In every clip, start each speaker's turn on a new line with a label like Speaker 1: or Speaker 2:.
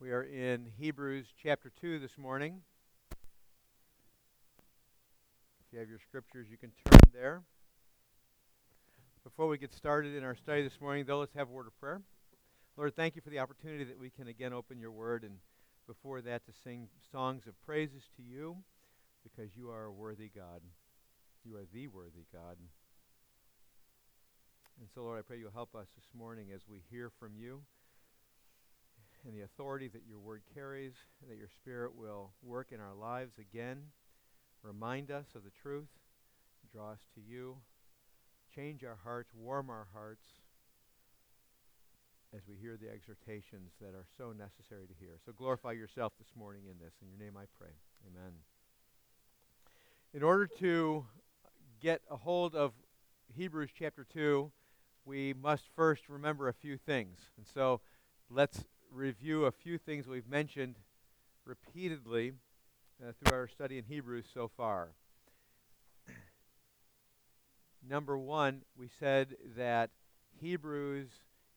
Speaker 1: We are in Hebrews chapter 2 this morning. If you have your scriptures, you can turn there. Before we get started in our study this morning, though, let's have a word of prayer. Lord, thank you for the opportunity that we can again open your word and before that to sing songs of praises to you because you are a worthy God. You are the worthy God. And so, Lord, I pray you'll help us this morning as we hear from you and the authority that your word carries, that your spirit will work in our lives again, remind us of the truth, draw us to you, change our hearts, warm our hearts as we hear the exhortations that are so necessary to hear. So glorify yourself this morning in this. In your name I pray. Amen. In order to get a hold of Hebrews chapter 2, we must first remember a few things. And so let's review a few things we've mentioned repeatedly uh, through our study in Hebrews so far. Number one, we said that Hebrews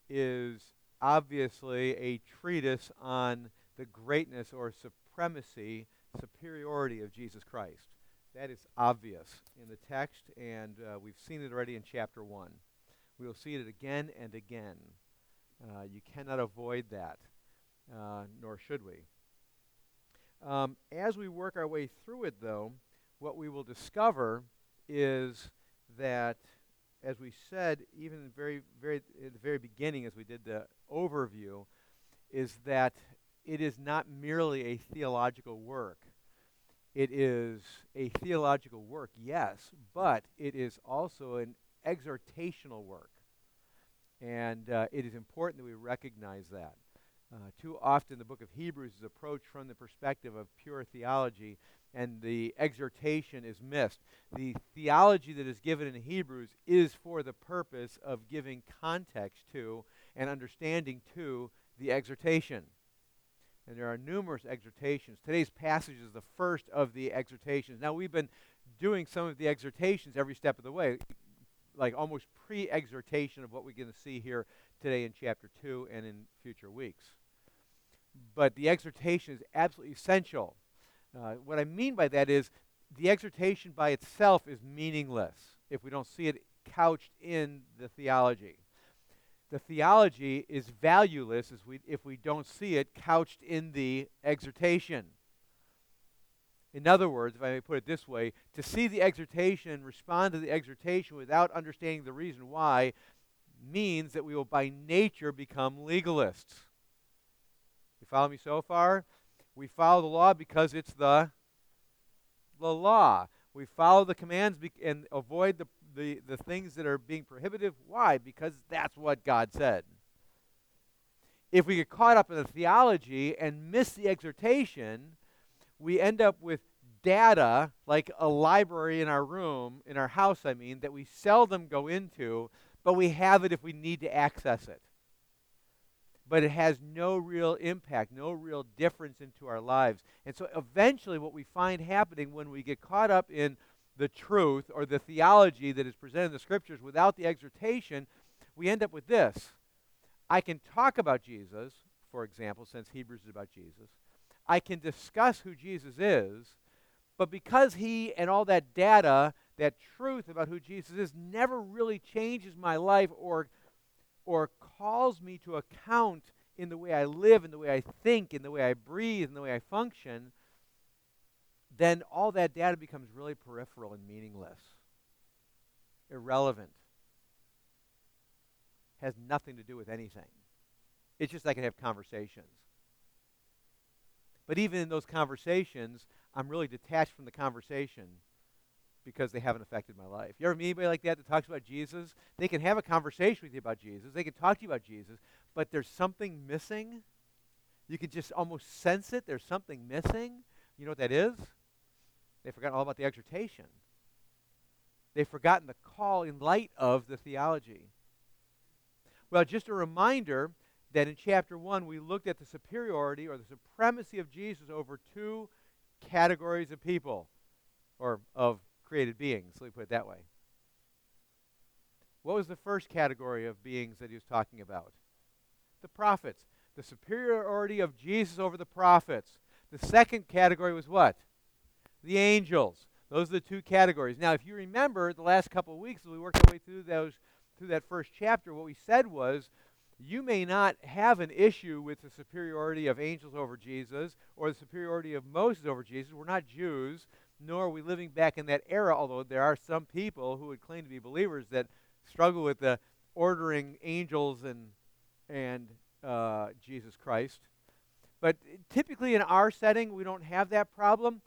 Speaker 1: is obviously a treatise on the greatness or supremacy, superiority of Jesus Christ. That is obvious in the text, and uh, we've seen it already in chapter 1. We will see it again and again. Uh, you cannot avoid that, uh, nor should we. Um, as we work our way through it, though, what we will discover is that, as we said, even very, very at the very beginning, as we did the overview, is that it is not merely a theological work. It is a theological work, yes, but it is also an exhortational work. And uh, it is important that we recognize that. Uh, too often, the book of Hebrews is approached from the perspective of pure theology, and the exhortation is missed. The theology that is given in Hebrews is for the purpose of giving context to and understanding to the exhortation. And there are numerous exhortations. Today's passage is the first of the exhortations. Now, we've been doing some of the exhortations every step of the way like almost pre-exhortation of what we're going to see here today in chapter 2 and in future weeks. But the exhortation is absolutely essential. Uh, what I mean by that is the exhortation by itself is meaningless if we don't see it couched in the theology. The theology is valueless we, if we don't see it couched in the exhortation. In other words, if I may put it this way, to see the exhortation and respond to the exhortation without understanding the reason why means that we will by nature become legalists. You follow me so far? We follow the law because it's the, the law. We follow the commands and avoid the, the, the things that are being prohibitive. Why? Because that's what God said. If we get caught up in the theology and miss the exhortation, we end up with data like a library in our room, in our house, I mean, that we seldom go into, but we have it if we need to access it. But it has no real impact, no real difference into our lives. And so eventually, what we find happening when we get caught up in the truth or the theology that is presented in the scriptures without the exhortation, we end up with this. I can talk about Jesus, for example, since Hebrews is about Jesus. I can discuss who Jesus is, but because he and all that data, that truth about who Jesus is, never really changes my life or, or calls me to account in the way I live, in the way I think, in the way I breathe, in the way I function, then all that data becomes really peripheral and meaningless, irrelevant, has nothing to do with anything. It's just I can have conversations. But even in those conversations, I'm really detached from the conversation because they haven't affected my life. You ever meet anybody like that that talks about Jesus? They can have a conversation with you about Jesus. They can talk to you about Jesus, but there's something missing. You can just almost sense it. There's something missing. You know what that is? They've forgotten all about the exhortation. They've forgotten the call in light of the theology. Well, just a reminder that in chapter 1 we looked at the superiority or the supremacy of Jesus over two categories of people or of created beings. Let me put it that way. What was the first category of beings that he was talking about? The prophets. the superiority of Jesus over the prophets. The second category was what? The angels. Those are the two categories. Now, if you remember the last couple of weeks as we worked our way through those through that first chapter, what we said was you may not have an issue with the superiority of angels over Jesus or the superiority of Moses over Jesus. We're not Jews, nor are we living back in that era, although there are some people who would claim to be believers that struggle with the ordering angels and and uh, Jesus Christ. But typically in our setting, we don't have that problem.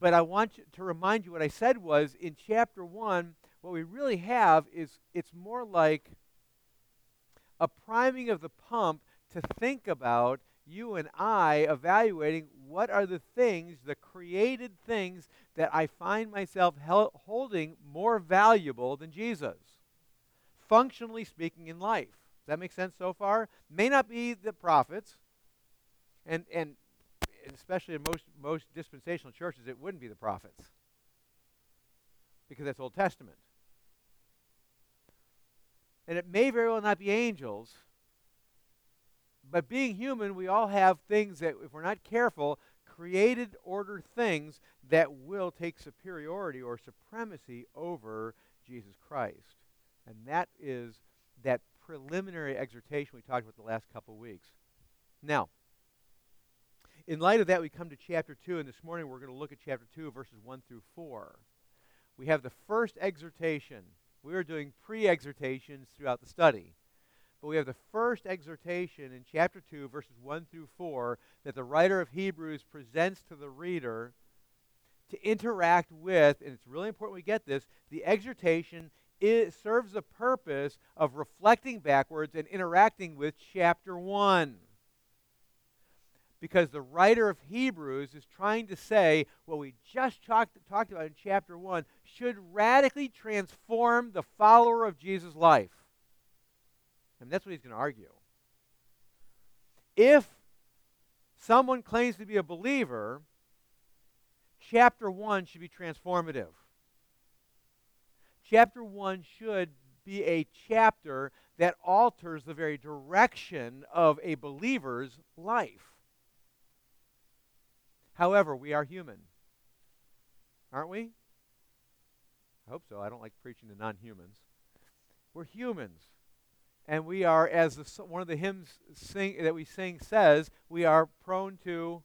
Speaker 1: But I want to remind you what I said was in chapter 1, what we really have is it's more like a priming of the pump to think about you and I evaluating what are the things, the created things that I find myself hel- holding more valuable than Jesus, functionally speaking, in life. Does that make sense so far? May not be the prophets, and and especially in most most dispensational churches, it wouldn't be the prophets because that's Old Testament. And it may very well not be angels, but being human, we all have things that, if we're not careful, created order things that will take superiority or supremacy over Jesus Christ. And that is that preliminary exhortation we talked about the last couple of weeks. Now, in light of that, we come to chapter 2, and this morning we're going to look at chapter 2, verses 1 through 4. We have the first exhortation. We are doing pre exhortations throughout the study. But we have the first exhortation in chapter 2, verses 1 through 4, that the writer of Hebrews presents to the reader to interact with, and it's really important we get this, the exhortation it serves the purpose of reflecting backwards and interacting with chapter 1 because the writer of Hebrews is trying to say what we just talked, talked about in chapter 1 should radically transform the follower of Jesus' life. And that's what he's going to argue. If someone claims to be a believer, chapter 1 should be transformative. Chapter 1 should be a chapter that alters the very direction of a believer's life. However, we are human. Aren't we? I hope so. I don't like preaching to non humans. We're humans. And we are, as the, one of the hymns sing, that we sing says, we are prone to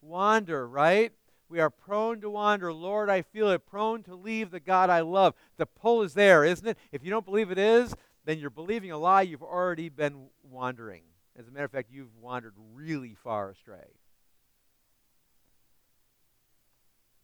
Speaker 1: wander, right? We are prone to wander. Lord, I feel it. Prone to leave the God I love. The pull is there, isn't it? If you don't believe it is, then you're believing a lie. You've already been wandering. As a matter of fact, you've wandered really far astray.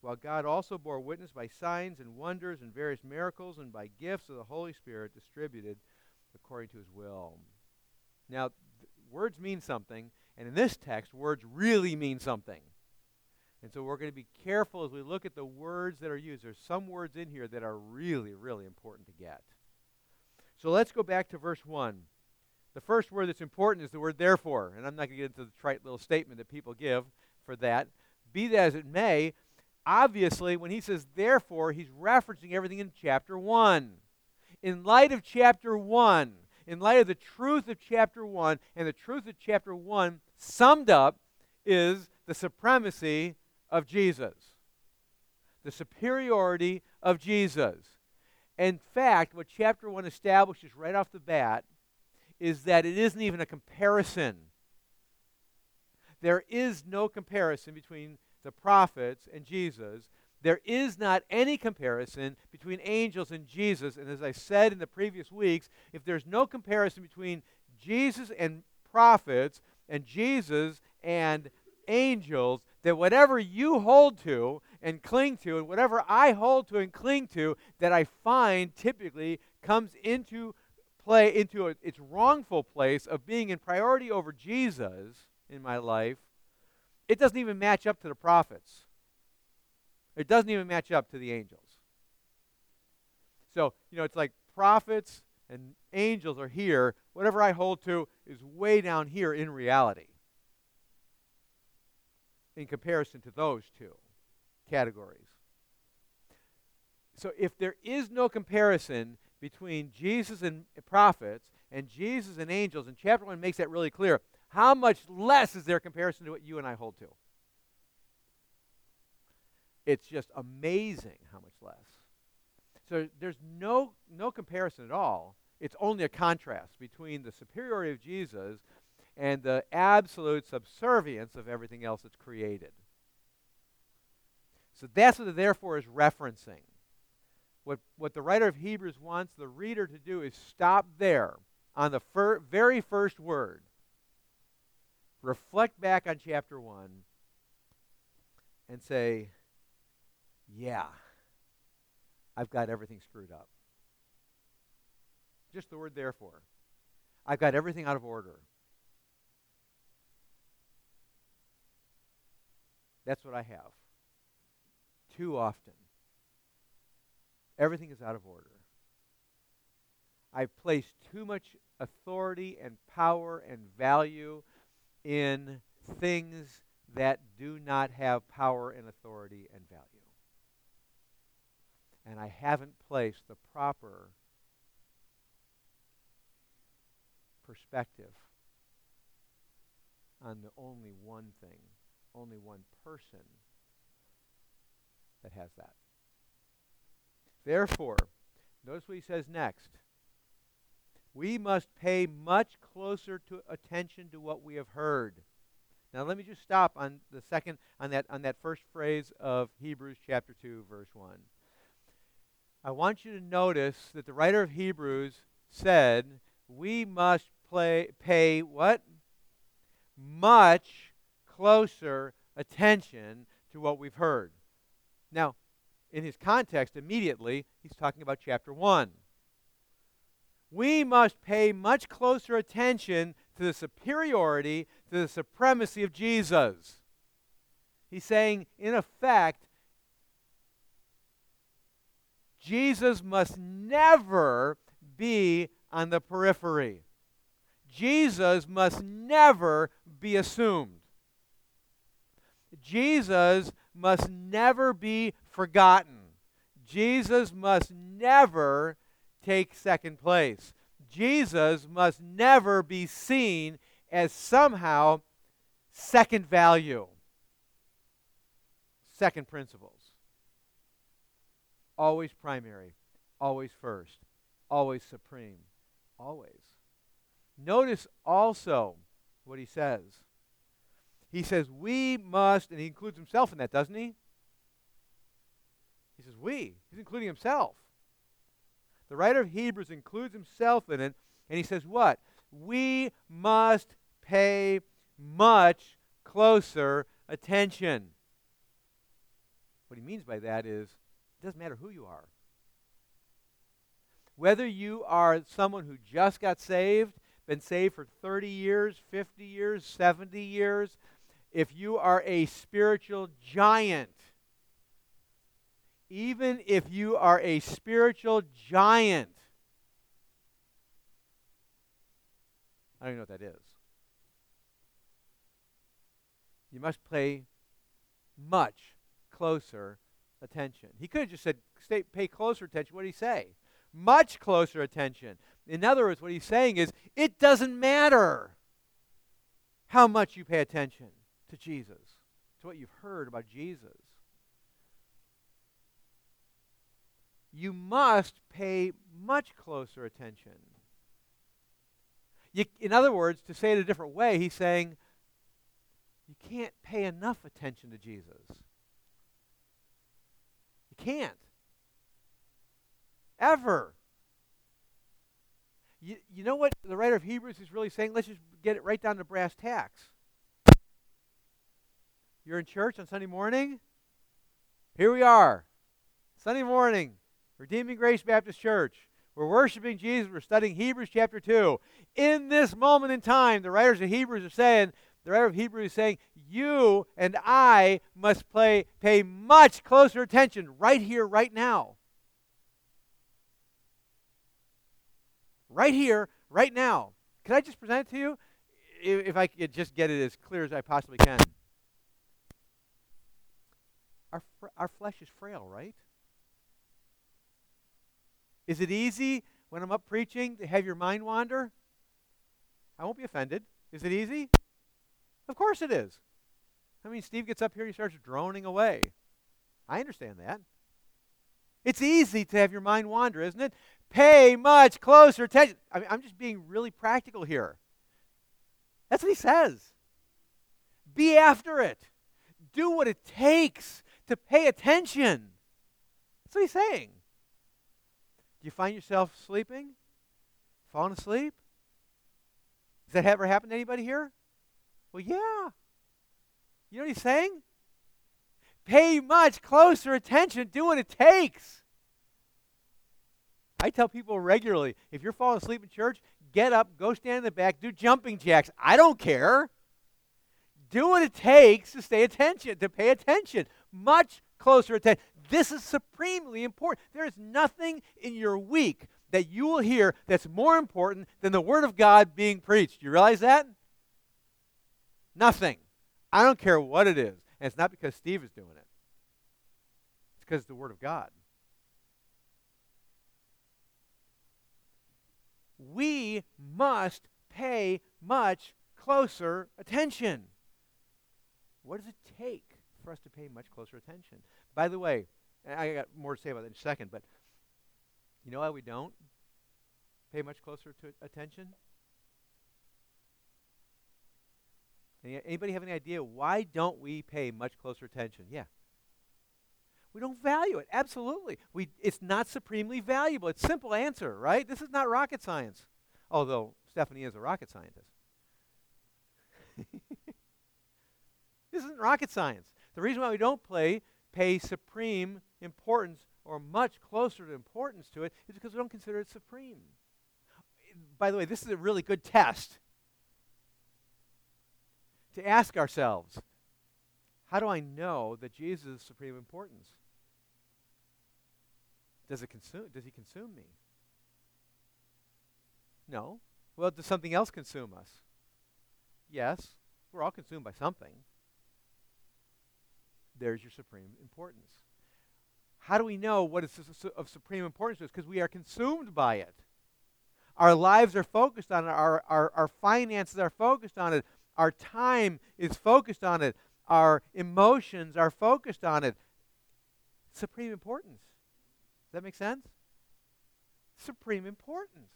Speaker 1: while God also bore witness by signs and wonders and various miracles and by gifts of the Holy Spirit distributed according to his will. Now, th- words mean something, and in this text, words really mean something. And so we're going to be careful as we look at the words that are used. There's some words in here that are really, really important to get. So let's go back to verse 1. The first word that's important is the word therefore. And I'm not going to get into the trite little statement that people give for that. Be that as it may, obviously, when he says therefore, he's referencing everything in chapter 1. In light of chapter 1, in light of the truth of chapter 1, and the truth of chapter 1 summed up is the supremacy of Jesus, the superiority of Jesus. In fact, what chapter 1 establishes right off the bat is that it isn't even a comparison. There is no comparison between the prophets and Jesus, there is not any comparison between angels and Jesus. And as I said in the previous weeks, if there's no comparison between Jesus and prophets and Jesus and angels, that whatever you hold to and cling to, and whatever I hold to and cling to, that I find typically comes into play, into a, its wrongful place of being in priority over Jesus in my life, it doesn't even match up to the prophets. It doesn't even match up to the angels. So, you know, it's like prophets and angels are here. Whatever I hold to is way down here in reality in comparison to those two categories. So, if there is no comparison between Jesus and prophets and Jesus and angels, and chapter 1 makes that really clear, how much less is there comparison to what you and I hold to? It's just amazing how much less. So there's no no comparison at all. It's only a contrast between the superiority of Jesus and the absolute subservience of everything else that's created. So that's what the therefore is referencing. What, what the writer of Hebrews wants the reader to do is stop there on the fir- very first word. Reflect back on chapter 1 and say, yeah, I've got everything screwed up. Just the word therefore. I've got everything out of order. That's what I have. Too often. Everything is out of order. I've placed too much authority and power and value in things that do not have power and authority and value. And I haven't placed the proper perspective on the only one thing, only one person that has that. Therefore, notice what he says next. We must pay much closer to attention to what we have heard. Now let me just stop on the second on that on that first phrase of Hebrews chapter 2 verse 1. I want you to notice that the writer of Hebrews said we must play, pay what? Much closer attention to what we've heard. Now, in his context, immediately, he's talking about chapter 1. We must pay much closer attention to the superiority, to the supremacy of Jesus. He's saying, in effect, Jesus must never be on the periphery. Jesus must never be assumed. Jesus must never be forgotten. Jesus must never take second place. Jesus must never be seen as somehow second value, second principles. Always primary, always first, always supreme, always. Notice also what he says. He says, We must, and he includes himself in that, doesn't he? He says, We. He's including himself. The writer of Hebrews includes himself in it, and he says, What? We must pay much closer attention. What he means by that is it doesn't matter who you are. Whether you are someone who just got saved been saved for 30 years, 50 years, 70 years, if you are a spiritual giant, even if you are a spiritual giant, I don't even know what that is. You must pay much closer attention. He could have just said, stay, pay closer attention. What did he say? Much closer attention. In other words, what he's saying is it doesn't matter how much you pay attention to Jesus, to what you've heard about Jesus. You must pay much closer attention. You, in other words, to say it a different way, he's saying you can't pay enough attention to Jesus. You can't. Ever. You, you know what the writer of Hebrews is really saying? Let's just get it right down to brass tacks. You're in church on Sunday morning? Here we are. Sunday morning, Redeeming Grace Baptist Church. We're worshiping Jesus. We're studying Hebrews chapter 2. In this moment in time, the writers of Hebrews are saying The writer of Hebrews is saying, You and I must play, pay much closer attention right here, right now. Right here, right now. Can I just present it to you? If I could just get it as clear as I possibly can. Our, our flesh is frail, right? Is it easy when I'm up preaching to have your mind wander? I won't be offended. Is it easy? Of course it is. I mean, Steve gets up here, he starts droning away. I understand that. It's easy to have your mind wander, isn't it? Pay much closer attention. I mean, I'm just being really practical here. That's what he says. Be after it. Do what it takes to pay attention. That's what he's saying. Do you find yourself sleeping? Falling asleep? Has that ever happened to anybody here? Well, yeah. You know what he's saying? Pay much closer attention. Do what it takes. I tell people regularly if you're falling asleep in church, get up, go stand in the back, do jumping jacks. I don't care. Do what it takes to stay attention, to pay attention. Much closer attention. This is supremely important. There is nothing in your week that you will hear that's more important than the Word of God being preached. You realize that? Nothing. I don't care what it is. And it's not because Steve is doing it, it's because it's the Word of God. We must pay much closer attention. What does it take for us to pay much closer attention? By the way, I got more to say about that in a second, but you know why we don't pay much closer to attention? Anybody have any idea why don't we pay much closer attention? Yeah. We don't value it. Absolutely. We, it's not supremely valuable. It's simple answer, right? This is not rocket science. Although Stephanie is a rocket scientist. this isn't rocket science. The reason why we don't play pay supreme importance or much closer to importance to it is because we don't consider it supreme. By the way, this is a really good test to ask ourselves how do I know that Jesus is supreme importance? Does, it consume, does he consume me? No. Well, does something else consume us? Yes. We're all consumed by something. There's your supreme importance. How do we know what is of supreme importance to us? Because we are consumed by it. Our lives are focused on it. Our, our, our finances are focused on it. Our time is focused on it. Our emotions are focused on it. Supreme importance. Does that make sense? Supreme importance.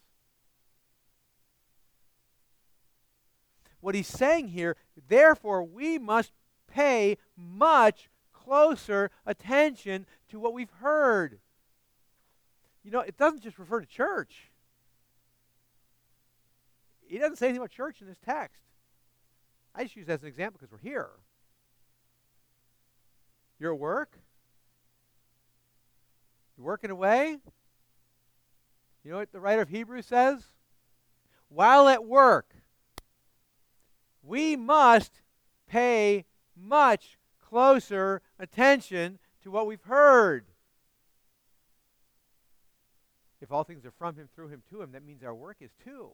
Speaker 1: What he's saying here, therefore, we must pay much closer attention to what we've heard. You know, it doesn't just refer to church. He doesn't say anything about church in this text. I just use that as an example because we're here. You're at work. You're working away. You know what the writer of Hebrews says? While at work, we must pay much closer attention to what we've heard. If all things are from him, through him, to him, that means our work is too.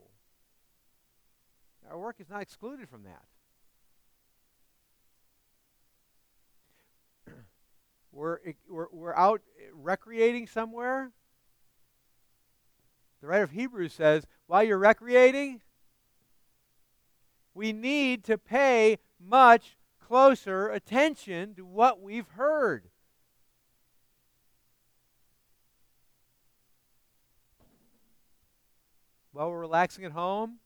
Speaker 1: Our work is not excluded from that. we're, we're, we're out recreating somewhere. The writer of Hebrews says, while you're recreating, we need to pay much closer attention to what we've heard. While we're relaxing at home,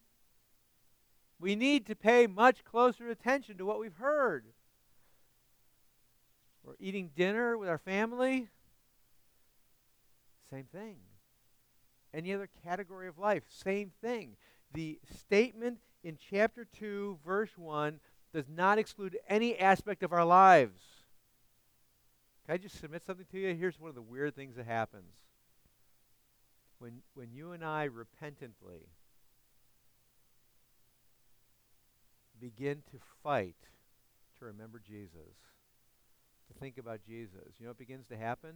Speaker 1: we need to pay much closer attention to what we've heard. We're eating dinner with our family, same thing. Any other category of life, same thing. The statement in chapter 2, verse 1 does not exclude any aspect of our lives. Can I just submit something to you? Here's one of the weird things that happens. When, when you and I repentantly begin to fight to remember Jesus, to think about Jesus, you know what begins to happen?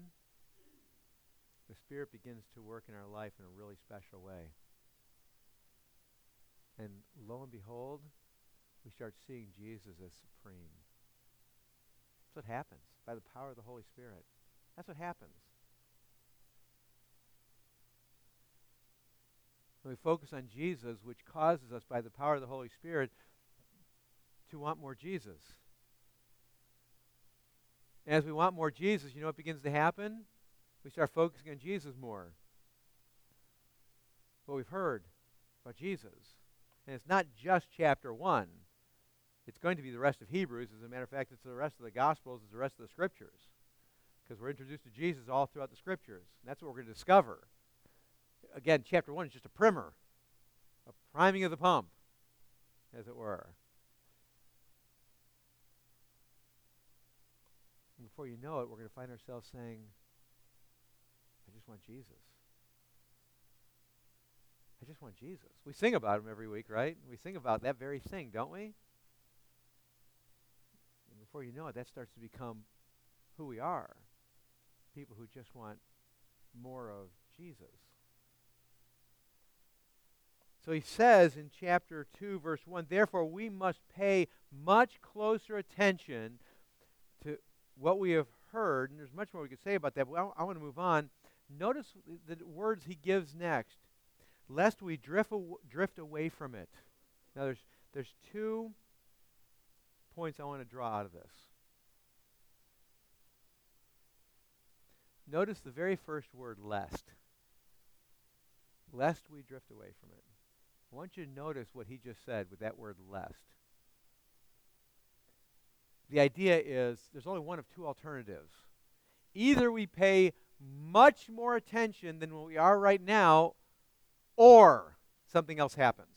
Speaker 1: The Spirit begins to work in our life in a really special way. And lo and behold, we start seeing Jesus as supreme. That's what happens by the power of the Holy Spirit. That's what happens. We focus on Jesus, which causes us by the power of the Holy Spirit to want more Jesus. And as we want more Jesus, you know what begins to happen? We start focusing on Jesus more. What we've heard about Jesus. And it's not just chapter 1. It's going to be the rest of Hebrews. As a matter of fact, it's the rest of the Gospels, it's the rest of the Scriptures. Because we're introduced to Jesus all throughout the Scriptures. And that's what we're going to discover. Again, chapter 1 is just a primer, a priming of the pump, as it were. And before you know it, we're going to find ourselves saying, I just want Jesus. I just want Jesus. We sing about him every week, right? We sing about that very thing, don't we? And before you know it, that starts to become who we are. People who just want more of Jesus. So he says in chapter 2, verse 1 Therefore, we must pay much closer attention to what we have heard. And there's much more we could say about that, but I, I want to move on. Notice the words he gives next lest we drift, drift away from it. Now, there's, there's two points I want to draw out of this. Notice the very first word, lest. Lest we drift away from it. I want you to notice what he just said with that word lest. The idea is there's only one of two alternatives. Either we pay much more attention than we are right now, or something else happens.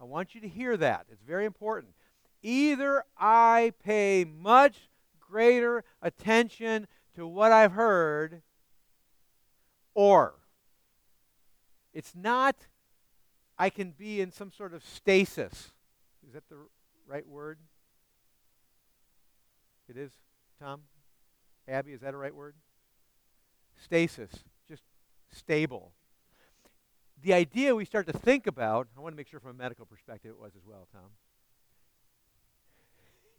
Speaker 1: I want you to hear that. It's very important. Either I pay much greater attention to what I've heard, or it's not I can be in some sort of stasis. Is that the right word? It is, Tom? Abby, is that a right word? Stasis, just stable. The idea we start to think about, I want to make sure from a medical perspective it was as well, Tom.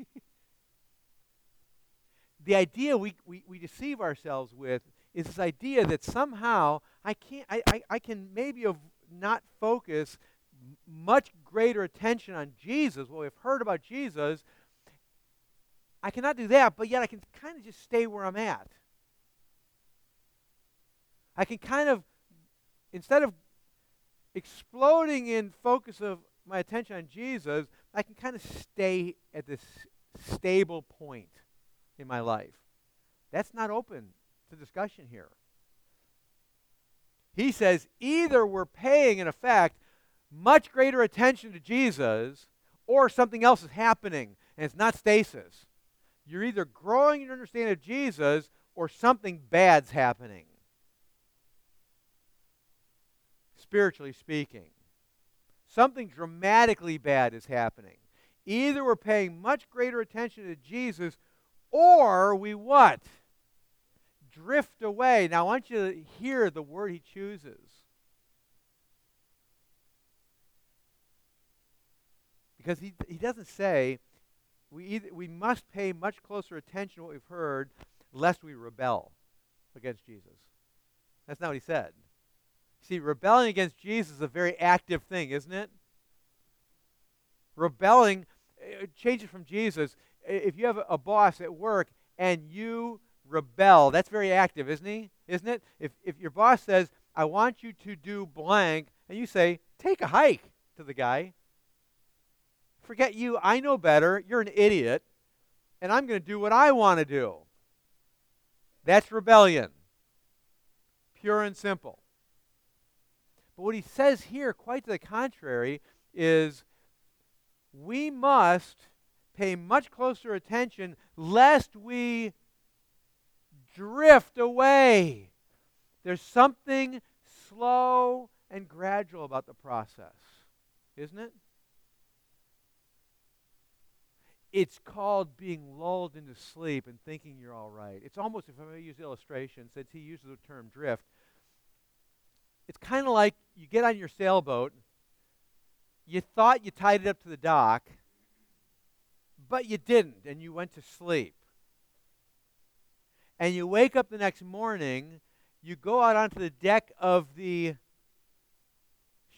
Speaker 1: the idea we, we, we deceive ourselves with is this idea that somehow I can't I, I, I can maybe not focus much greater attention on Jesus, what we've heard about Jesus. I cannot do that, but yet I can kind of just stay where I'm at. I can kind of, instead of exploding in focus of my attention on Jesus, I can kind of stay at this stable point in my life. That's not open to discussion here. He says either we're paying, in effect, much greater attention to Jesus, or something else is happening, and it's not stasis. You're either growing in your understanding of Jesus, or something bad's happening, spiritually speaking. Something dramatically bad is happening. Either we're paying much greater attention to Jesus, or we what? Drift away. Now, I want you to hear the word he chooses. Because he, he doesn't say, we, either, we must pay much closer attention to what we've heard, lest we rebel against Jesus. That's not what he said. See, rebelling against Jesus is a very active thing, isn't it? Rebelling, uh, changes from Jesus. If you have a boss at work and you rebel. That's very active, isn't he? Isn't it? If if your boss says, "I want you to do blank," and you say, "Take a hike," to the guy, forget you. I know better. You're an idiot, and I'm going to do what I want to do. That's rebellion. Pure and simple. But what he says here, quite to the contrary, is we must pay much closer attention lest we drift away. There's something slow and gradual about the process. isn't it? It's called being lulled into sleep and thinking you're all right. It's almost, if I may use illustration, since he uses the term drift, it's kind of like you get on your sailboat, you thought you tied it up to the dock, but you didn't, and you went to sleep. And you wake up the next morning, you go out onto the deck of the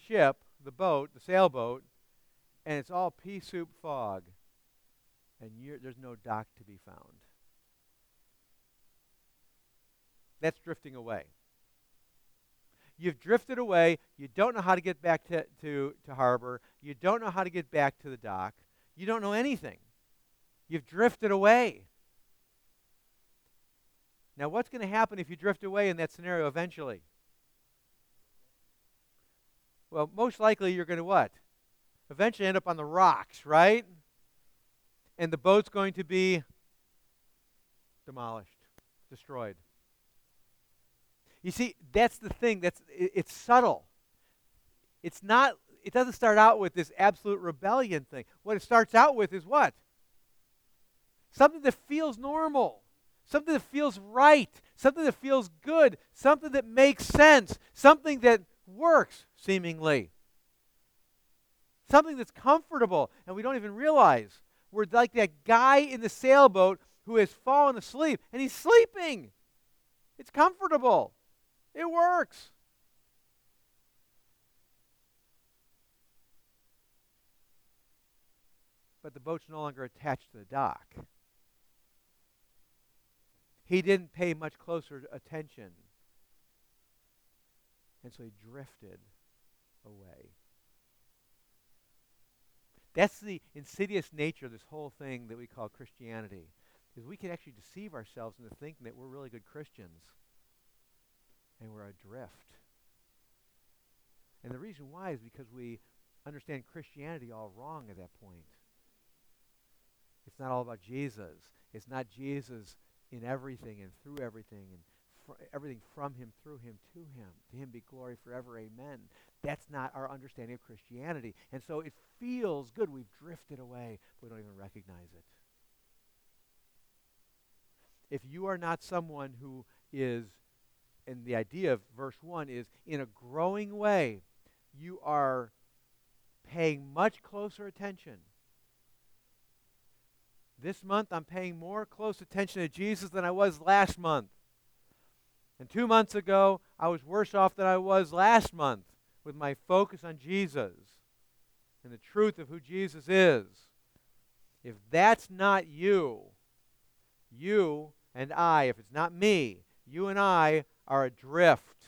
Speaker 1: ship, the boat, the sailboat, and it's all pea soup fog and there's no dock to be found. That's drifting away. You've drifted away. You don't know how to get back to, to, to harbor. You don't know how to get back to the dock. You don't know anything. You've drifted away. Now, what's going to happen if you drift away in that scenario eventually? Well, most likely you're going to what? Eventually end up on the rocks, right? and the boat's going to be demolished, destroyed. You see, that's the thing. That's it's subtle. It's not it doesn't start out with this absolute rebellion thing. What it starts out with is what? Something that feels normal. Something that feels right. Something that feels good. Something that makes sense. Something that works, seemingly. Something that's comfortable, and we don't even realize we're like that guy in the sailboat who has fallen asleep and he's sleeping. It's comfortable, it works. But the boat's no longer attached to the dock. He didn't pay much closer attention. And so he drifted away. That's the insidious nature of this whole thing that we call Christianity. Is we can actually deceive ourselves into thinking that we're really good Christians and we're adrift. And the reason why is because we understand Christianity all wrong at that point. It's not all about Jesus. It's not Jesus in everything and through everything and fr- everything from him, through him, to him. To him be glory forever. Amen. That's not our understanding of Christianity. And so it feels good. We've drifted away. but We don't even recognize it. If you are not someone who is, and the idea of verse 1 is, in a growing way, you are paying much closer attention. This month, I'm paying more close attention to Jesus than I was last month. And two months ago, I was worse off than I was last month with my focus on Jesus and the truth of who Jesus is, if that's not you, you and I, if it's not me, you and I are adrift.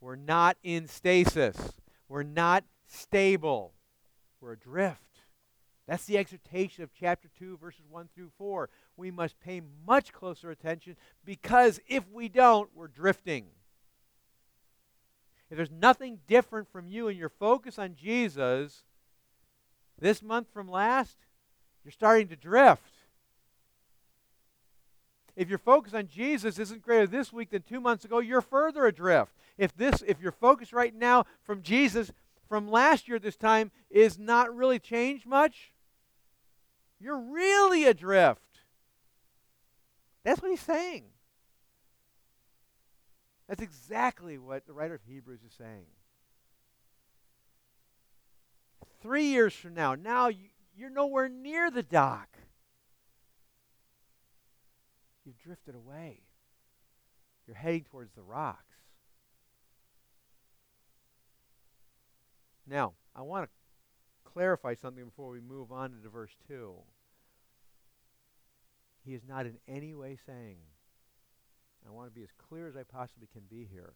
Speaker 1: We're not in stasis. We're not stable. We're adrift. That's the exhortation of chapter 2, verses 1 through 4. We must pay much closer attention because if we don't, we're drifting. If there's nothing different from you and your focus on Jesus this month from last, you're starting to drift. If your focus on Jesus isn't greater this week than two months ago, you're further adrift. If this, if your focus right now from Jesus from last year this time is not really changed much, you're really adrift. That's what he's saying. That's exactly what the writer of Hebrews is saying. Three years from now, now you're nowhere near the dock. You've drifted away. You're heading towards the rocks. Now, I want to clarify something before we move on to verse 2. He is not in any way saying I want to be as clear as I possibly can be here.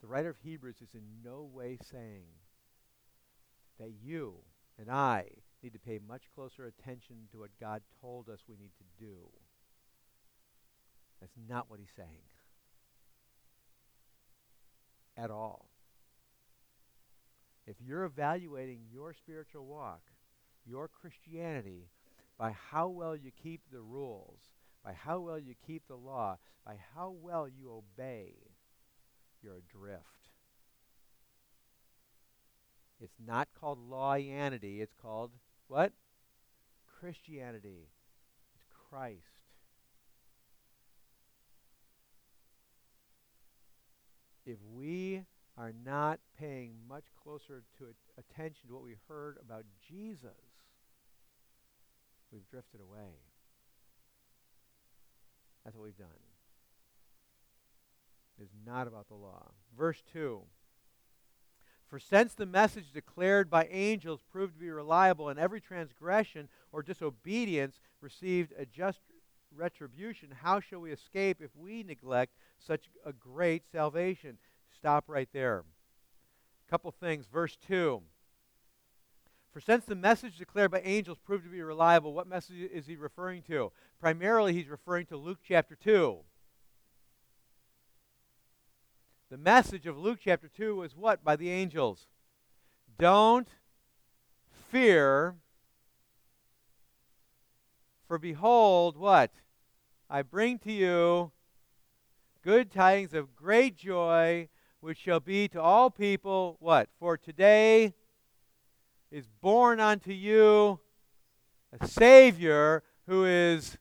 Speaker 1: The writer of Hebrews is in no way saying that you and I need to pay much closer attention to what God told us we need to do. That's not what he's saying. At all. If you're evaluating your spiritual walk, your Christianity, by how well you keep the rules, by how well you keep the law, by how well you obey, you're adrift. It's not called lawianity. It's called what? Christianity. It's Christ. If we are not paying much closer to attention to what we heard about Jesus, we've drifted away. That's what we've done. It is not about the law. Verse 2 For since the message declared by angels proved to be reliable, and every transgression or disobedience received a just retribution, how shall we escape if we neglect such a great salvation? Stop right there. A couple things. Verse 2. For since the message declared by angels proved to be reliable, what message is he referring to? Primarily, he's referring to Luke chapter 2. The message of Luke chapter 2 was what by the angels? Don't fear, for behold, what? I bring to you good tidings of great joy, which shall be to all people, what? For today is born unto you a Savior who is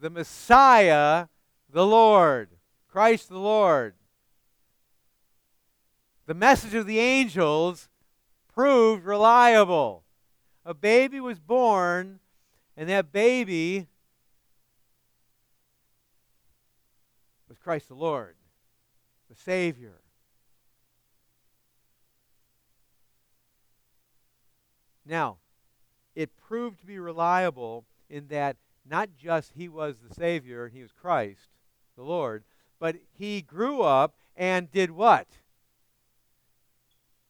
Speaker 1: the Messiah, the Lord, Christ the Lord. The message of the angels proved reliable. A baby was born, and that baby was Christ the Lord, the Savior. Now, it proved to be reliable in that not just he was the Savior he was Christ, the Lord, but he grew up and did what?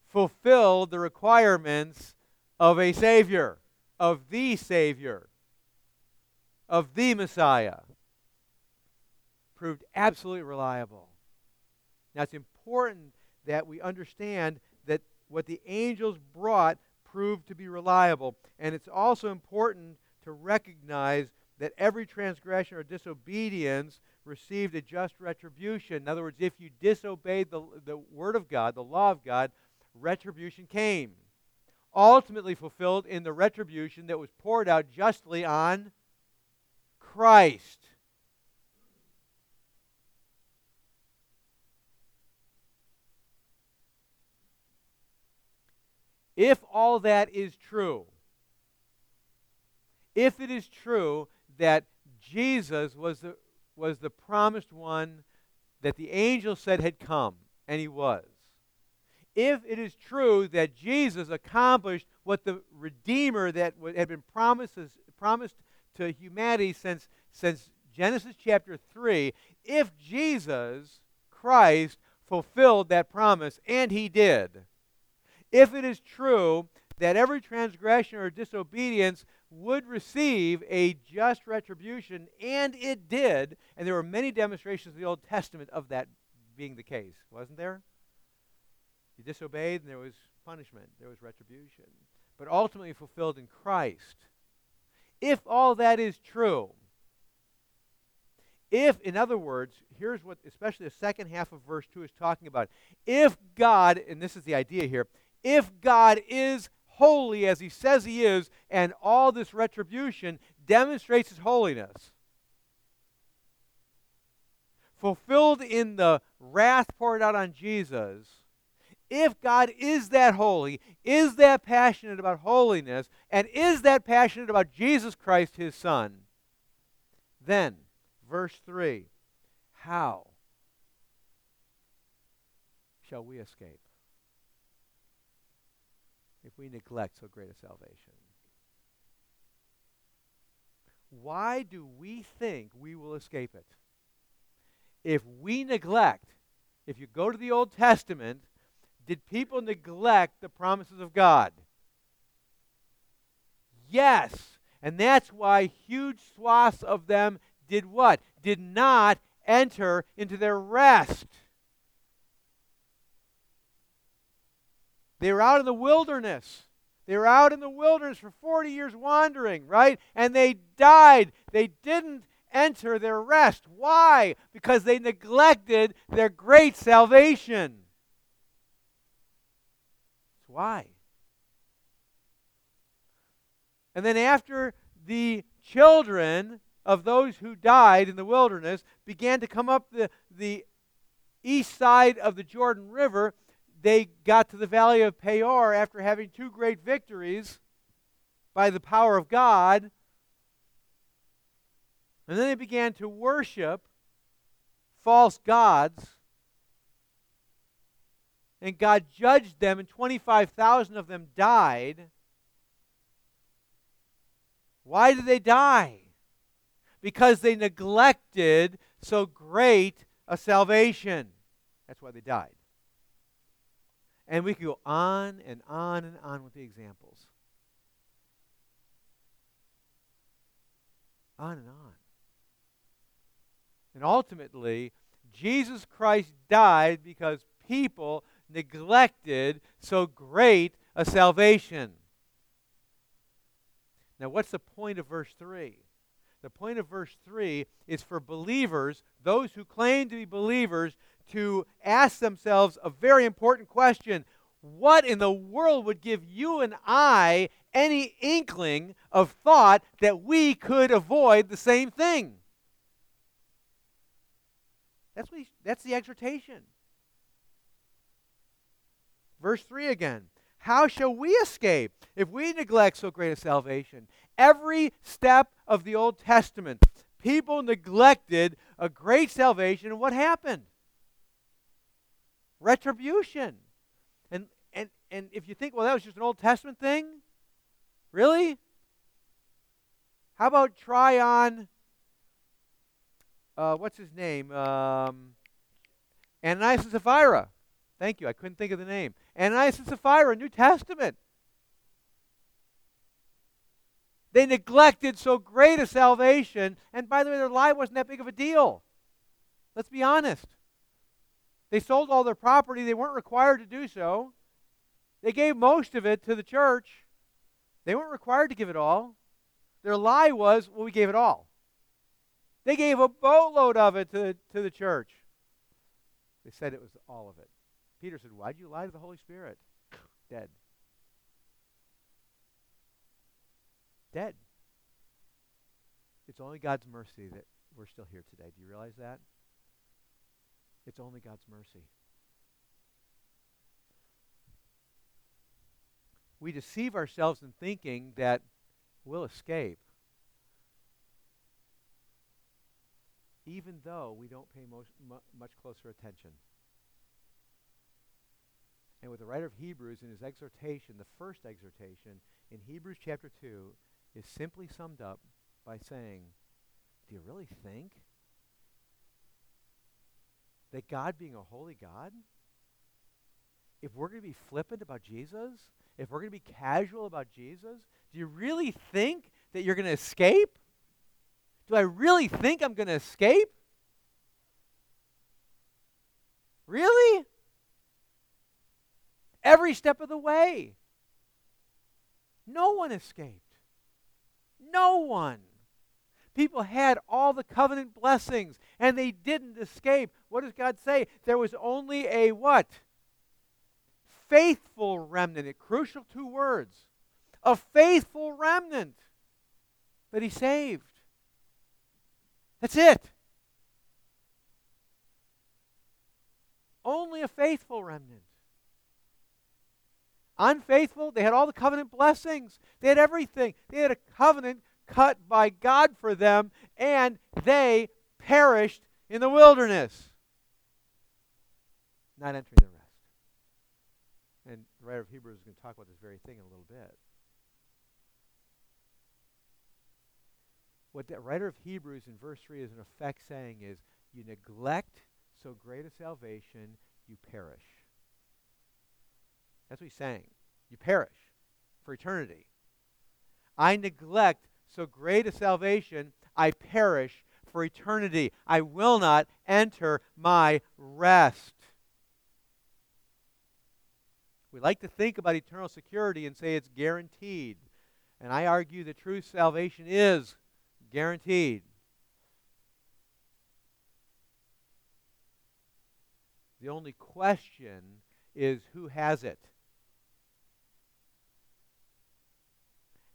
Speaker 1: Fulfilled the requirements of a Savior, of the Savior, of the Messiah. Proved absolutely reliable. Now it's important that we understand that what the angels brought proved to be reliable. And it's also important to recognize that every transgression or disobedience received a just retribution. In other words, if you disobeyed the, the Word of God, the law of God, retribution came. Ultimately fulfilled in the retribution that was poured out justly on Christ. If all that is true, if it is true that Jesus was the, was the promised one that the angel said had come, and he was, if it is true that Jesus accomplished what the Redeemer that had been promised, promised to humanity since, since Genesis chapter 3, if Jesus Christ fulfilled that promise, and he did, if it is true that every transgression or disobedience would receive a just retribution, and it did, and there were many demonstrations in the Old Testament of that being the case, wasn't there? You disobeyed, and there was punishment, there was retribution, but ultimately fulfilled in Christ. If all that is true, if, in other words, here's what, especially the second half of verse 2 is talking about. If God, and this is the idea here, if God is holy as he says he is, and all this retribution demonstrates his holiness, fulfilled in the wrath poured out on Jesus, if God is that holy, is that passionate about holiness, and is that passionate about Jesus Christ, his Son, then, verse 3, how shall we escape? We neglect so great a salvation? Why do we think we will escape it? If we neglect, if you go to the Old Testament, did people neglect the promises of God? Yes. And that's why huge swaths of them did what? Did not enter into their rest. They were out in the wilderness. They were out in the wilderness for 40 years wandering, right? And they died. They didn't enter their rest. Why? Because they neglected their great salvation. Why. And then after the children of those who died in the wilderness began to come up the, the east side of the Jordan River, they got to the valley of Peor after having two great victories by the power of God. And then they began to worship false gods. And God judged them, and 25,000 of them died. Why did they die? Because they neglected so great a salvation. That's why they died. And we could go on and on and on with the examples. On and on. And ultimately, Jesus Christ died because people neglected so great a salvation. Now, what's the point of verse 3? The point of verse 3 is for believers, those who claim to be believers, to ask themselves a very important question What in the world would give you and I any inkling of thought that we could avoid the same thing? That's, what he, that's the exhortation. Verse 3 again. How shall we escape if we neglect so great a salvation? Every step of the Old Testament, people neglected a great salvation, and what happened? Retribution. And and and if you think, well, that was just an Old Testament thing, really? How about try on uh, what's his name? Um, Ananias and Sapphira. Thank you. I couldn't think of the name. Ananias and Sapphira, New Testament. They neglected so great a salvation, and by the way, their lie wasn't that big of a deal. Let's be honest. They sold all their property, they weren't required to do so. They gave most of it to the church. They weren't required to give it all. Their lie was, well, we gave it all. They gave a boatload of it to, to the church. They said it was all of it. Peter said, Why'd you lie to the Holy Spirit? Dead. Dead. It's only God's mercy that we're still here today. Do you realize that? It's only God's mercy. We deceive ourselves in thinking that we'll escape, even though we don't pay most, much closer attention. And with the writer of Hebrews in his exhortation, the first exhortation in Hebrews chapter 2 is simply summed up by saying, Do you really think that God being a holy God, if we're going to be flippant about Jesus, if we're going to be casual about Jesus, do you really think that you're going to escape? Do I really think I'm going to escape? Really? every step of the way. No one escaped. No one. People had all the covenant blessings and they didn't escape. What does God say? There was only a what? Faithful remnant. A crucial two words. A faithful remnant that he saved. That's it. Only a faithful remnant unfaithful. They had all the covenant blessings, they had everything. They had a covenant cut by God for them, and they perished in the wilderness, not entering the rest. And the writer of Hebrews is going to talk about this very thing in a little bit. What the writer of Hebrews in verse 3 is in effect saying is you neglect so great a salvation, you perish. That's what he's saying. You perish for eternity. I neglect so great a salvation, I perish for eternity. I will not enter my rest. We like to think about eternal security and say it's guaranteed. And I argue that true salvation is guaranteed. The only question is who has it?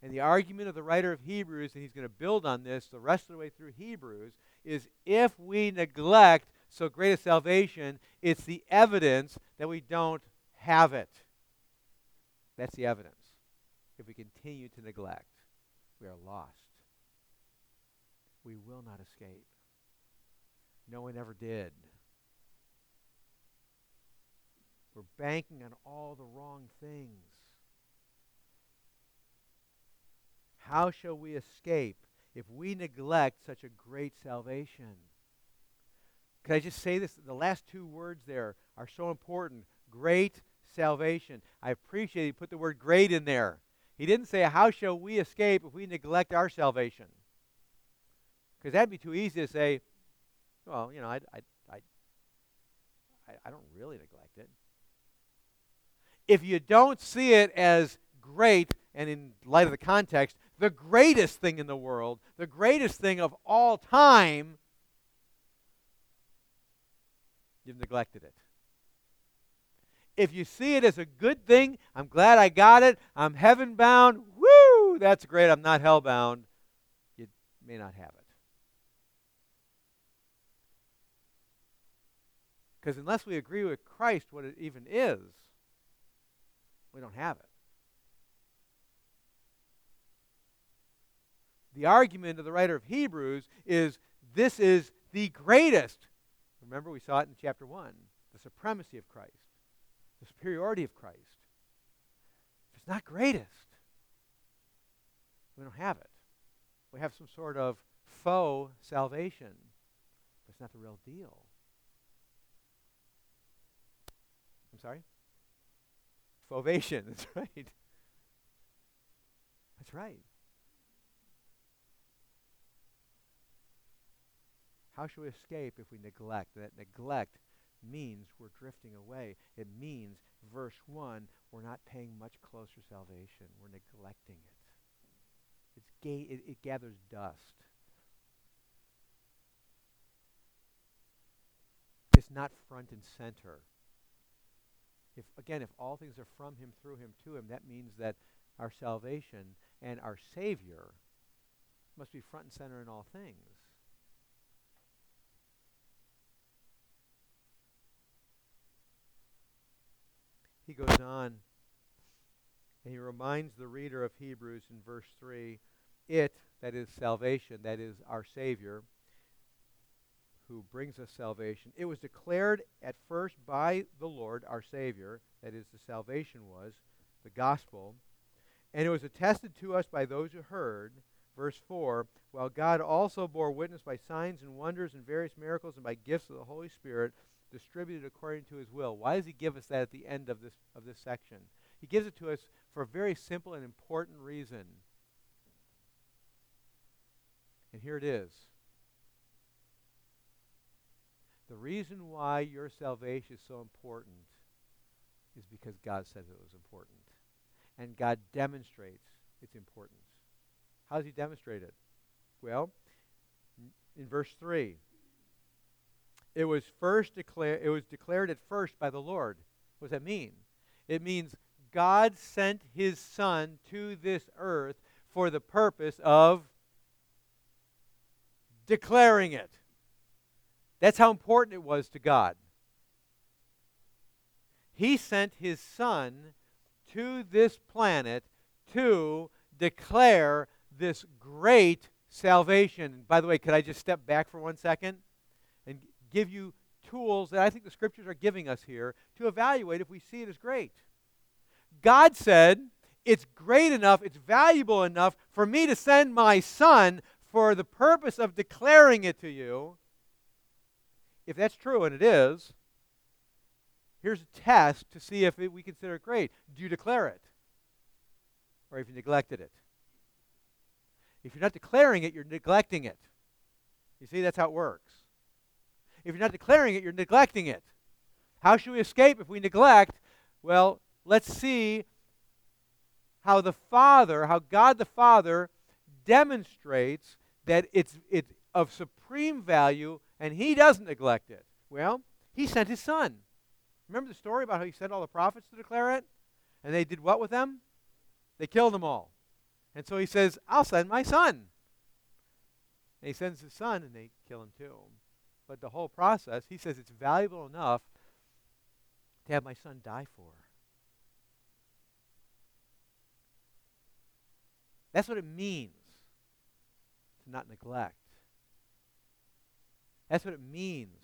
Speaker 1: And the argument of the writer of Hebrews, and he's going to build on this the rest of the way through Hebrews, is if we neglect so great a salvation, it's the evidence that we don't have it. That's the evidence. If we continue to neglect, we are lost. We will not escape. No one ever did. We're banking on all the wrong things. How shall we escape if we neglect such a great salvation? Can I just say this? The last two words there are so important. Great salvation. I appreciate he put the word great in there. He didn't say, How shall we escape if we neglect our salvation? Because that'd be too easy to say, Well, you know, I, I, I, I don't really neglect it. If you don't see it as great, and in light of the context, the greatest thing in the world, the greatest thing of all time, you've neglected it. If you see it as a good thing, I'm glad I got it, I'm heaven bound, woo, that's great, I'm not hell bound, you may not have it. Because unless we agree with Christ what it even is, we don't have it. The argument of the writer of Hebrews is this is the greatest. Remember, we saw it in chapter 1 the supremacy of Christ, the superiority of Christ. If it's not greatest, we don't have it. We have some sort of faux salvation, but it's not the real deal. I'm sorry? Fovation, that's right. That's right. How shall we escape if we neglect? That neglect means we're drifting away. It means, verse 1, we're not paying much closer salvation. We're neglecting it. It's ga- it, it gathers dust. It's not front and center. If again, if all things are from him, through him, to him, that means that our salvation and our Savior must be front and center in all things. He goes on and he reminds the reader of Hebrews in verse 3 it, that is salvation, that is our Savior, who brings us salvation, it was declared at first by the Lord, our Savior, that is, the salvation was, the gospel, and it was attested to us by those who heard. Verse 4 While God also bore witness by signs and wonders and various miracles and by gifts of the Holy Spirit distributed according to his will. Why does he give us that at the end of this, of this section? He gives it to us for a very simple and important reason. And here it is. The reason why your salvation is so important is because God says it was important. And God demonstrates its importance. How does he demonstrate it? Well, in verse 3, it was first declared it was declared at first by the Lord. What does that mean? It means God sent his son to this earth for the purpose of declaring it. That's how important it was to God. He sent his son to this planet to declare this great salvation. By the way, could I just step back for one second? Give you tools that I think the scriptures are giving us here to evaluate if we see it as great. God said, It's great enough, it's valuable enough for me to send my son for the purpose of declaring it to you. If that's true, and it is, here's a test to see if it, we consider it great. Do you declare it? Or have you neglected it? If you're not declaring it, you're neglecting it. You see, that's how it works. If you're not declaring it, you're neglecting it. How should we escape if we neglect? Well, let's see how the Father, how God the Father demonstrates that it's, it's of supreme value and he doesn't neglect it. Well, he sent his son. Remember the story about how he sent all the prophets to declare it? And they did what with them? They killed them all. And so he says, I'll send my son. And he sends his son, and they kill him too. But the whole process, he says it's valuable enough to have my son die for. That's what it means to not neglect. That's what it means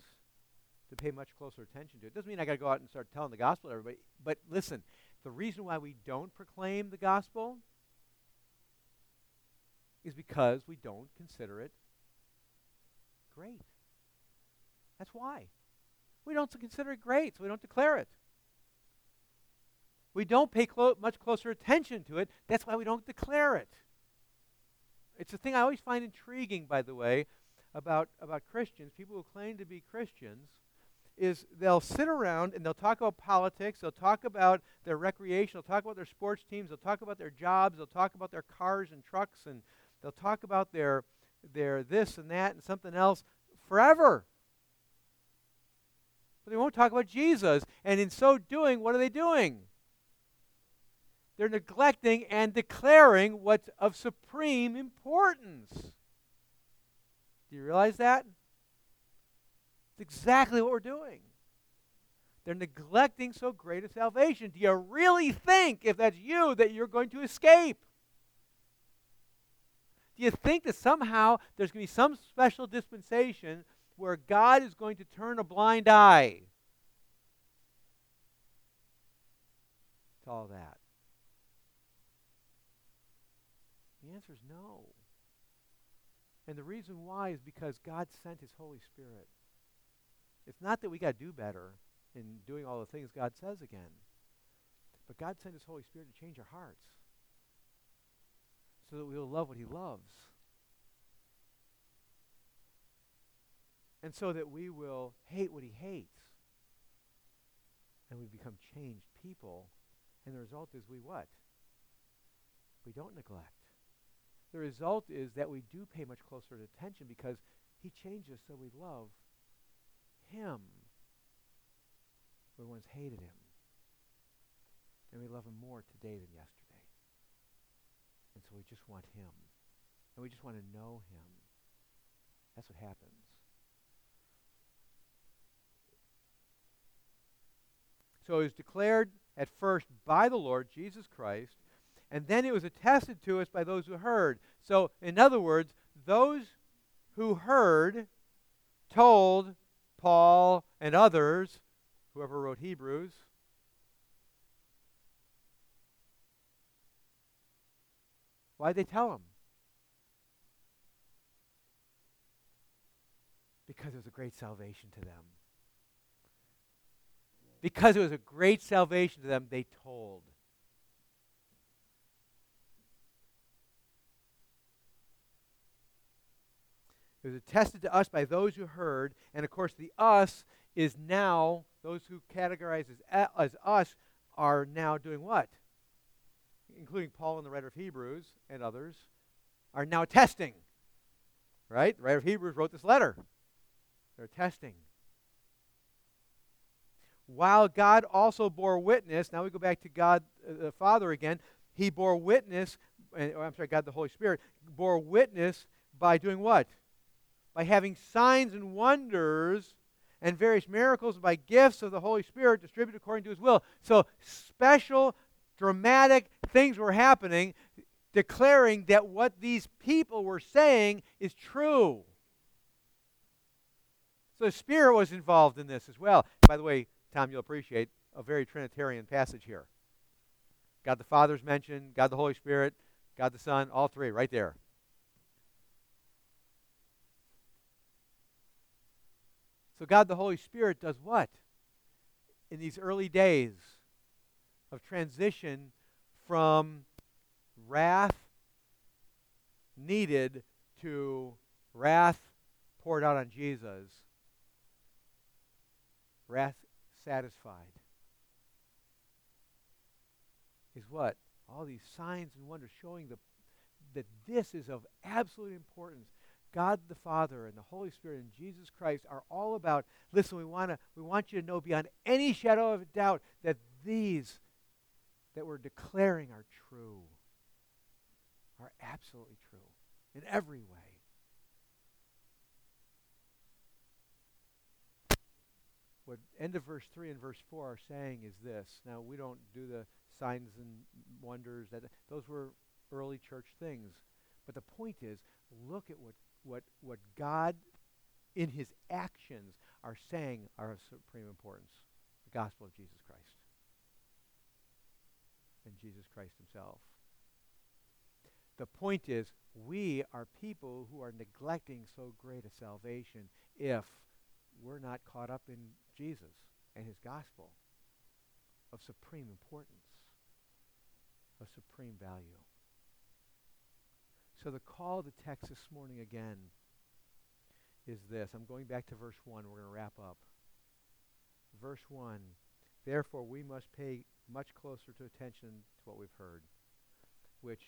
Speaker 1: to pay much closer attention to. It It doesn't mean I got to go out and start telling the gospel to everybody. But listen, the reason why we don't proclaim the gospel is because we don't consider it great. That's why. We don't consider it great, so we don't declare it. We don't pay clo- much closer attention to it. That's why we don't declare it. It's a thing I always find intriguing, by the way, about, about Christians, people who claim to be Christians, is they'll sit around and they'll talk about politics, they'll talk about their recreation, they'll talk about their sports teams, they'll talk about their jobs, they'll talk about their cars and trucks, and they'll talk about their, their this and that and something else forever. But they won't talk about Jesus. And in so doing, what are they doing? They're neglecting and declaring what's of supreme importance. Do you realize that? It's exactly what we're doing. They're neglecting so great a salvation. Do you really think, if that's you, that you're going to escape? Do you think that somehow there's going to be some special dispensation where God is going to turn a blind eye to all that? The answer is no. And the reason why is because God sent His Holy Spirit. It's not that we got to do better in doing all the things God says again, but God sent His Holy Spirit to change our hearts so that we will love what He loves. And so that we will hate what He hates. And we become changed people. And the result is we what? We don't neglect the result is that we do pay much closer attention because he changes so we love him. We once hated him. And we love him more today than yesterday. And so we just want him. And we just want to know him. That's what happens. So it was declared at first by the Lord Jesus Christ and then it was attested to us by those who heard. So, in other words, those who heard told Paul and others, whoever wrote Hebrews, why'd they tell them? Because it was a great salvation to them. Because it was a great salvation to them, they told. It was attested to us by those who heard, and of course, the us is now, those who categorize as, as us are now doing what? Including Paul and the writer of Hebrews and others, are now testing. Right? The writer of Hebrews wrote this letter. They're testing. While God also bore witness, now we go back to God uh, the Father again, he bore witness, uh, I'm sorry, God the Holy Spirit, bore witness by doing what? by having signs and wonders and various miracles by gifts of the Holy Spirit distributed according to his will. So, special, dramatic things were happening, declaring that what these people were saying is true. So, the Spirit was involved in this as well. By the way, Tom, you'll appreciate a very Trinitarian passage here. God the Father's mentioned, God the Holy Spirit, God the Son, all three right there. So, God the Holy Spirit does what? In these early days of transition from wrath needed to wrath poured out on Jesus, wrath satisfied, is what? All these signs and wonders showing the, that this is of absolute importance God the Father and the Holy Spirit and Jesus Christ are all about listen we want to we want you to know beyond any shadow of a doubt that these that we're declaring are true are absolutely true in every way. What end of verse 3 and verse 4 are saying is this. Now, we don't do the signs and wonders that those were early church things. But the point is, look at what, what, what God in his actions are saying are of supreme importance. The gospel of Jesus Christ. And Jesus Christ himself. The point is, we are people who are neglecting so great a salvation if we're not caught up in Jesus and his gospel of supreme importance, of supreme value. So the call the text this morning again is this. I'm going back to verse 1. We're going to wrap up. Verse 1 Therefore, we must pay much closer to attention to what we've heard, which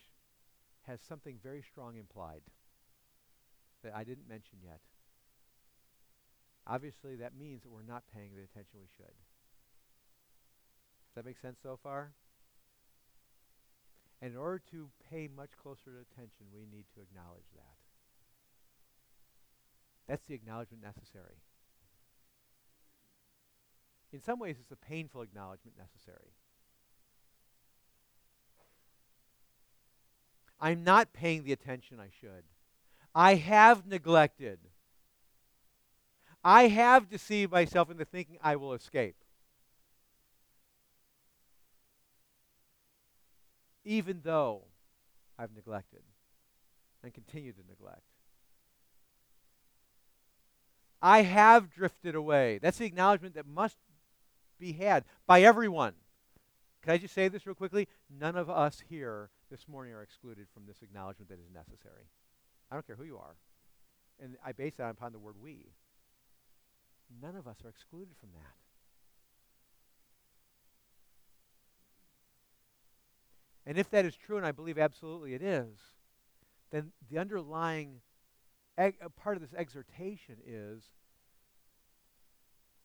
Speaker 1: has something very strong implied that I didn't mention yet. Obviously, that means that we're not paying the attention we should. Does that make sense so far? And in order to pay much closer attention, we need to acknowledge that. That's the acknowledgement necessary. In some ways, it's a painful acknowledgement necessary. I'm not paying the attention I should. I have neglected. I have deceived myself into thinking I will escape. Even though I've neglected and continue to neglect. I have drifted away. That's the acknowledgement that must be had by everyone. Can I just say this real quickly? None of us here this morning are excluded from this acknowledgement that is necessary. I don't care who you are. And I base that upon the word we. None of us are excluded from that. And if that is true, and I believe absolutely it is, then the underlying eg- uh, part of this exhortation is,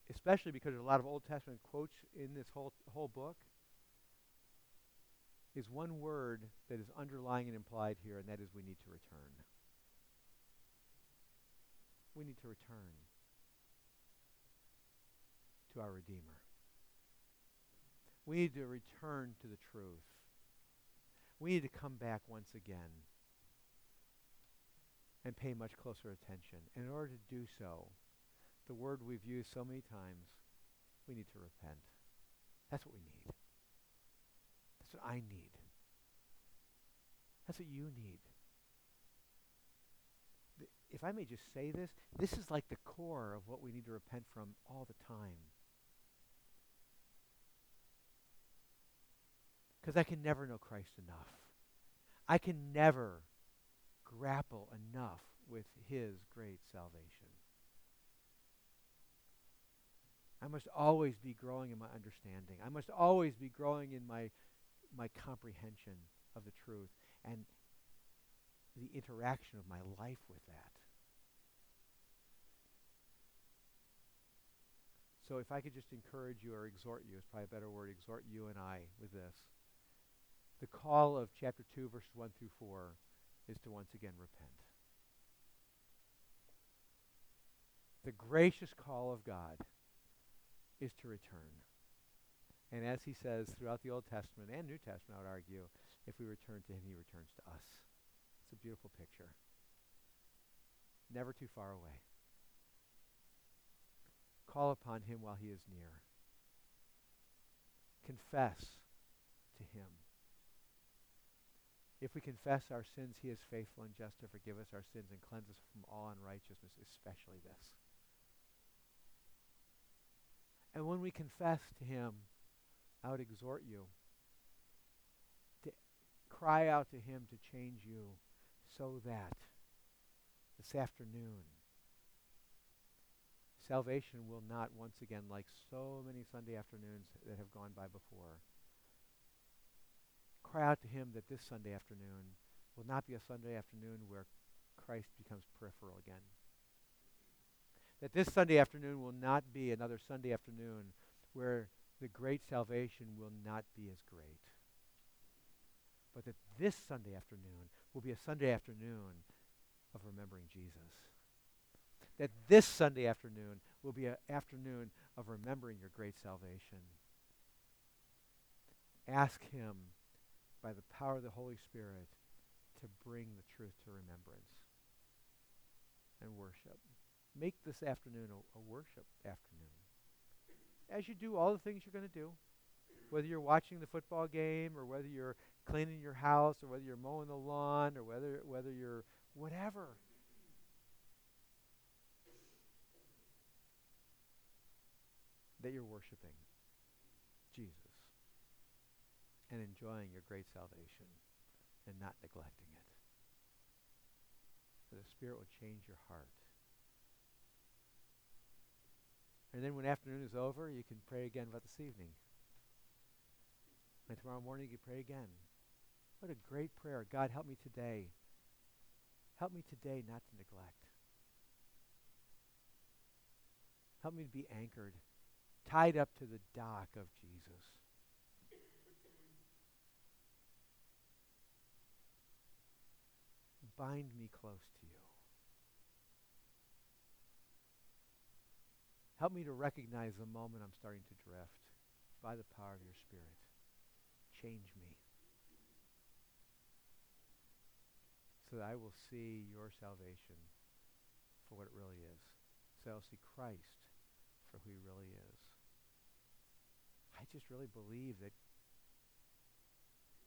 Speaker 1: especially because there's a lot of Old Testament quotes in this whole, whole book, is one word that is underlying and implied here, and that is we need to return. We need to return our Redeemer. We need to return to the truth. We need to come back once again and pay much closer attention. And in order to do so, the word we've used so many times, we need to repent. That's what we need. That's what I need. That's what you need. If I may just say this, this is like the core of what we need to repent from all the time. Because I can never know Christ enough. I can never grapple enough with his great salvation. I must always be growing in my understanding. I must always be growing in my, my comprehension of the truth and the interaction of my life with that. So if I could just encourage you or exhort you, is probably a better word, exhort you and I with this. The call of chapter 2, verses 1 through 4 is to once again repent. The gracious call of God is to return. And as he says throughout the Old Testament and New Testament, I would argue, if we return to him, he returns to us. It's a beautiful picture. Never too far away. Call upon him while he is near. Confess to him. If we confess our sins, he is faithful and just to forgive us our sins and cleanse us from all unrighteousness, especially this. And when we confess to him, I would exhort you to cry out to him to change you so that this afternoon salvation will not once again, like so many Sunday afternoons that have gone by before, cry out to him that this Sunday afternoon will not be a Sunday afternoon where Christ becomes peripheral again. That this Sunday afternoon will not be another Sunday afternoon where the great salvation will not be as great. But that this Sunday afternoon will be a Sunday afternoon of remembering Jesus. That this Sunday afternoon will be an afternoon of remembering your great salvation. Ask Him by the power of the Holy Spirit to bring the truth to remembrance and worship. Make this afternoon a, a worship afternoon. As you do all the things you're going to do, whether you're watching the football game or whether you're cleaning your house or whether you're mowing the lawn or whether whether you're whatever. That you're worshiping Jesus and enjoying your great salvation and not neglecting it. That the Spirit will change your heart. And then when afternoon is over, you can pray again about this evening. And tomorrow morning you pray again. What a great prayer. God, help me today. Help me today not to neglect. Help me to be anchored, tied up to the dock of Jesus. Bind me close to you. Help me to recognize the moment I'm starting to drift by the power of your Spirit. Change me. So that I will see your salvation for what it really is. So I'll see Christ for who he really is. I just really believe that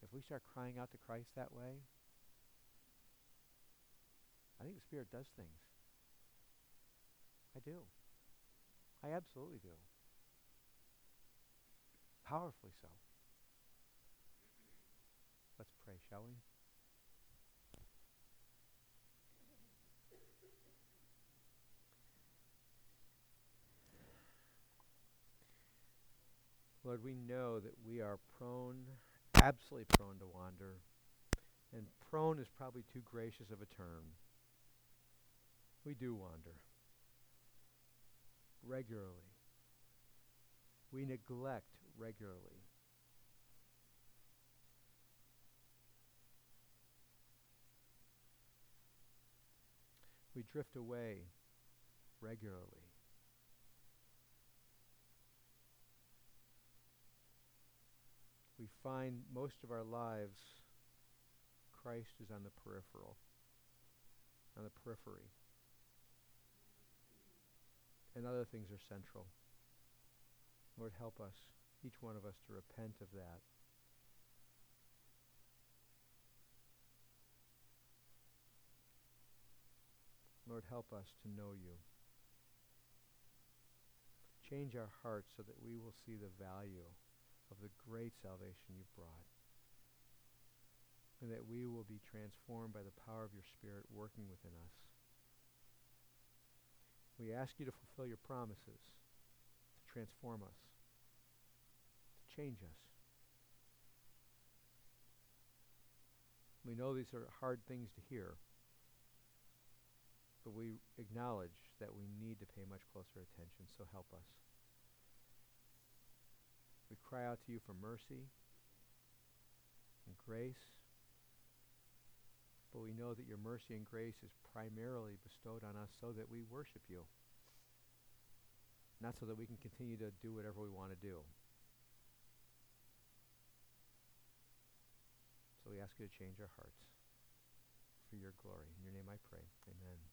Speaker 1: if we start crying out to Christ that way, I think the Spirit does things. I do. I absolutely do. Powerfully so. Let's pray, shall we? Lord, we know that we are prone, absolutely prone to wander. And prone is probably too gracious of a term. We do wander regularly. We neglect regularly. We drift away regularly. We find most of our lives Christ is on the peripheral, on the periphery and other things are central. Lord, help us, each one of us, to repent of that. Lord, help us to know you. Change our hearts so that we will see the value of the great salvation you've brought. And that we will be transformed by the power of your Spirit working within us. We ask you to fulfill your promises, to transform us, to change us. We know these are hard things to hear, but we acknowledge that we need to pay much closer attention, so help us. We cry out to you for mercy and grace, but we know that your mercy and grace is primarily bestowed on us so that we worship you, not so that we can continue to do whatever we want to do. So we ask you to change our hearts for your glory. In your name I pray. Amen.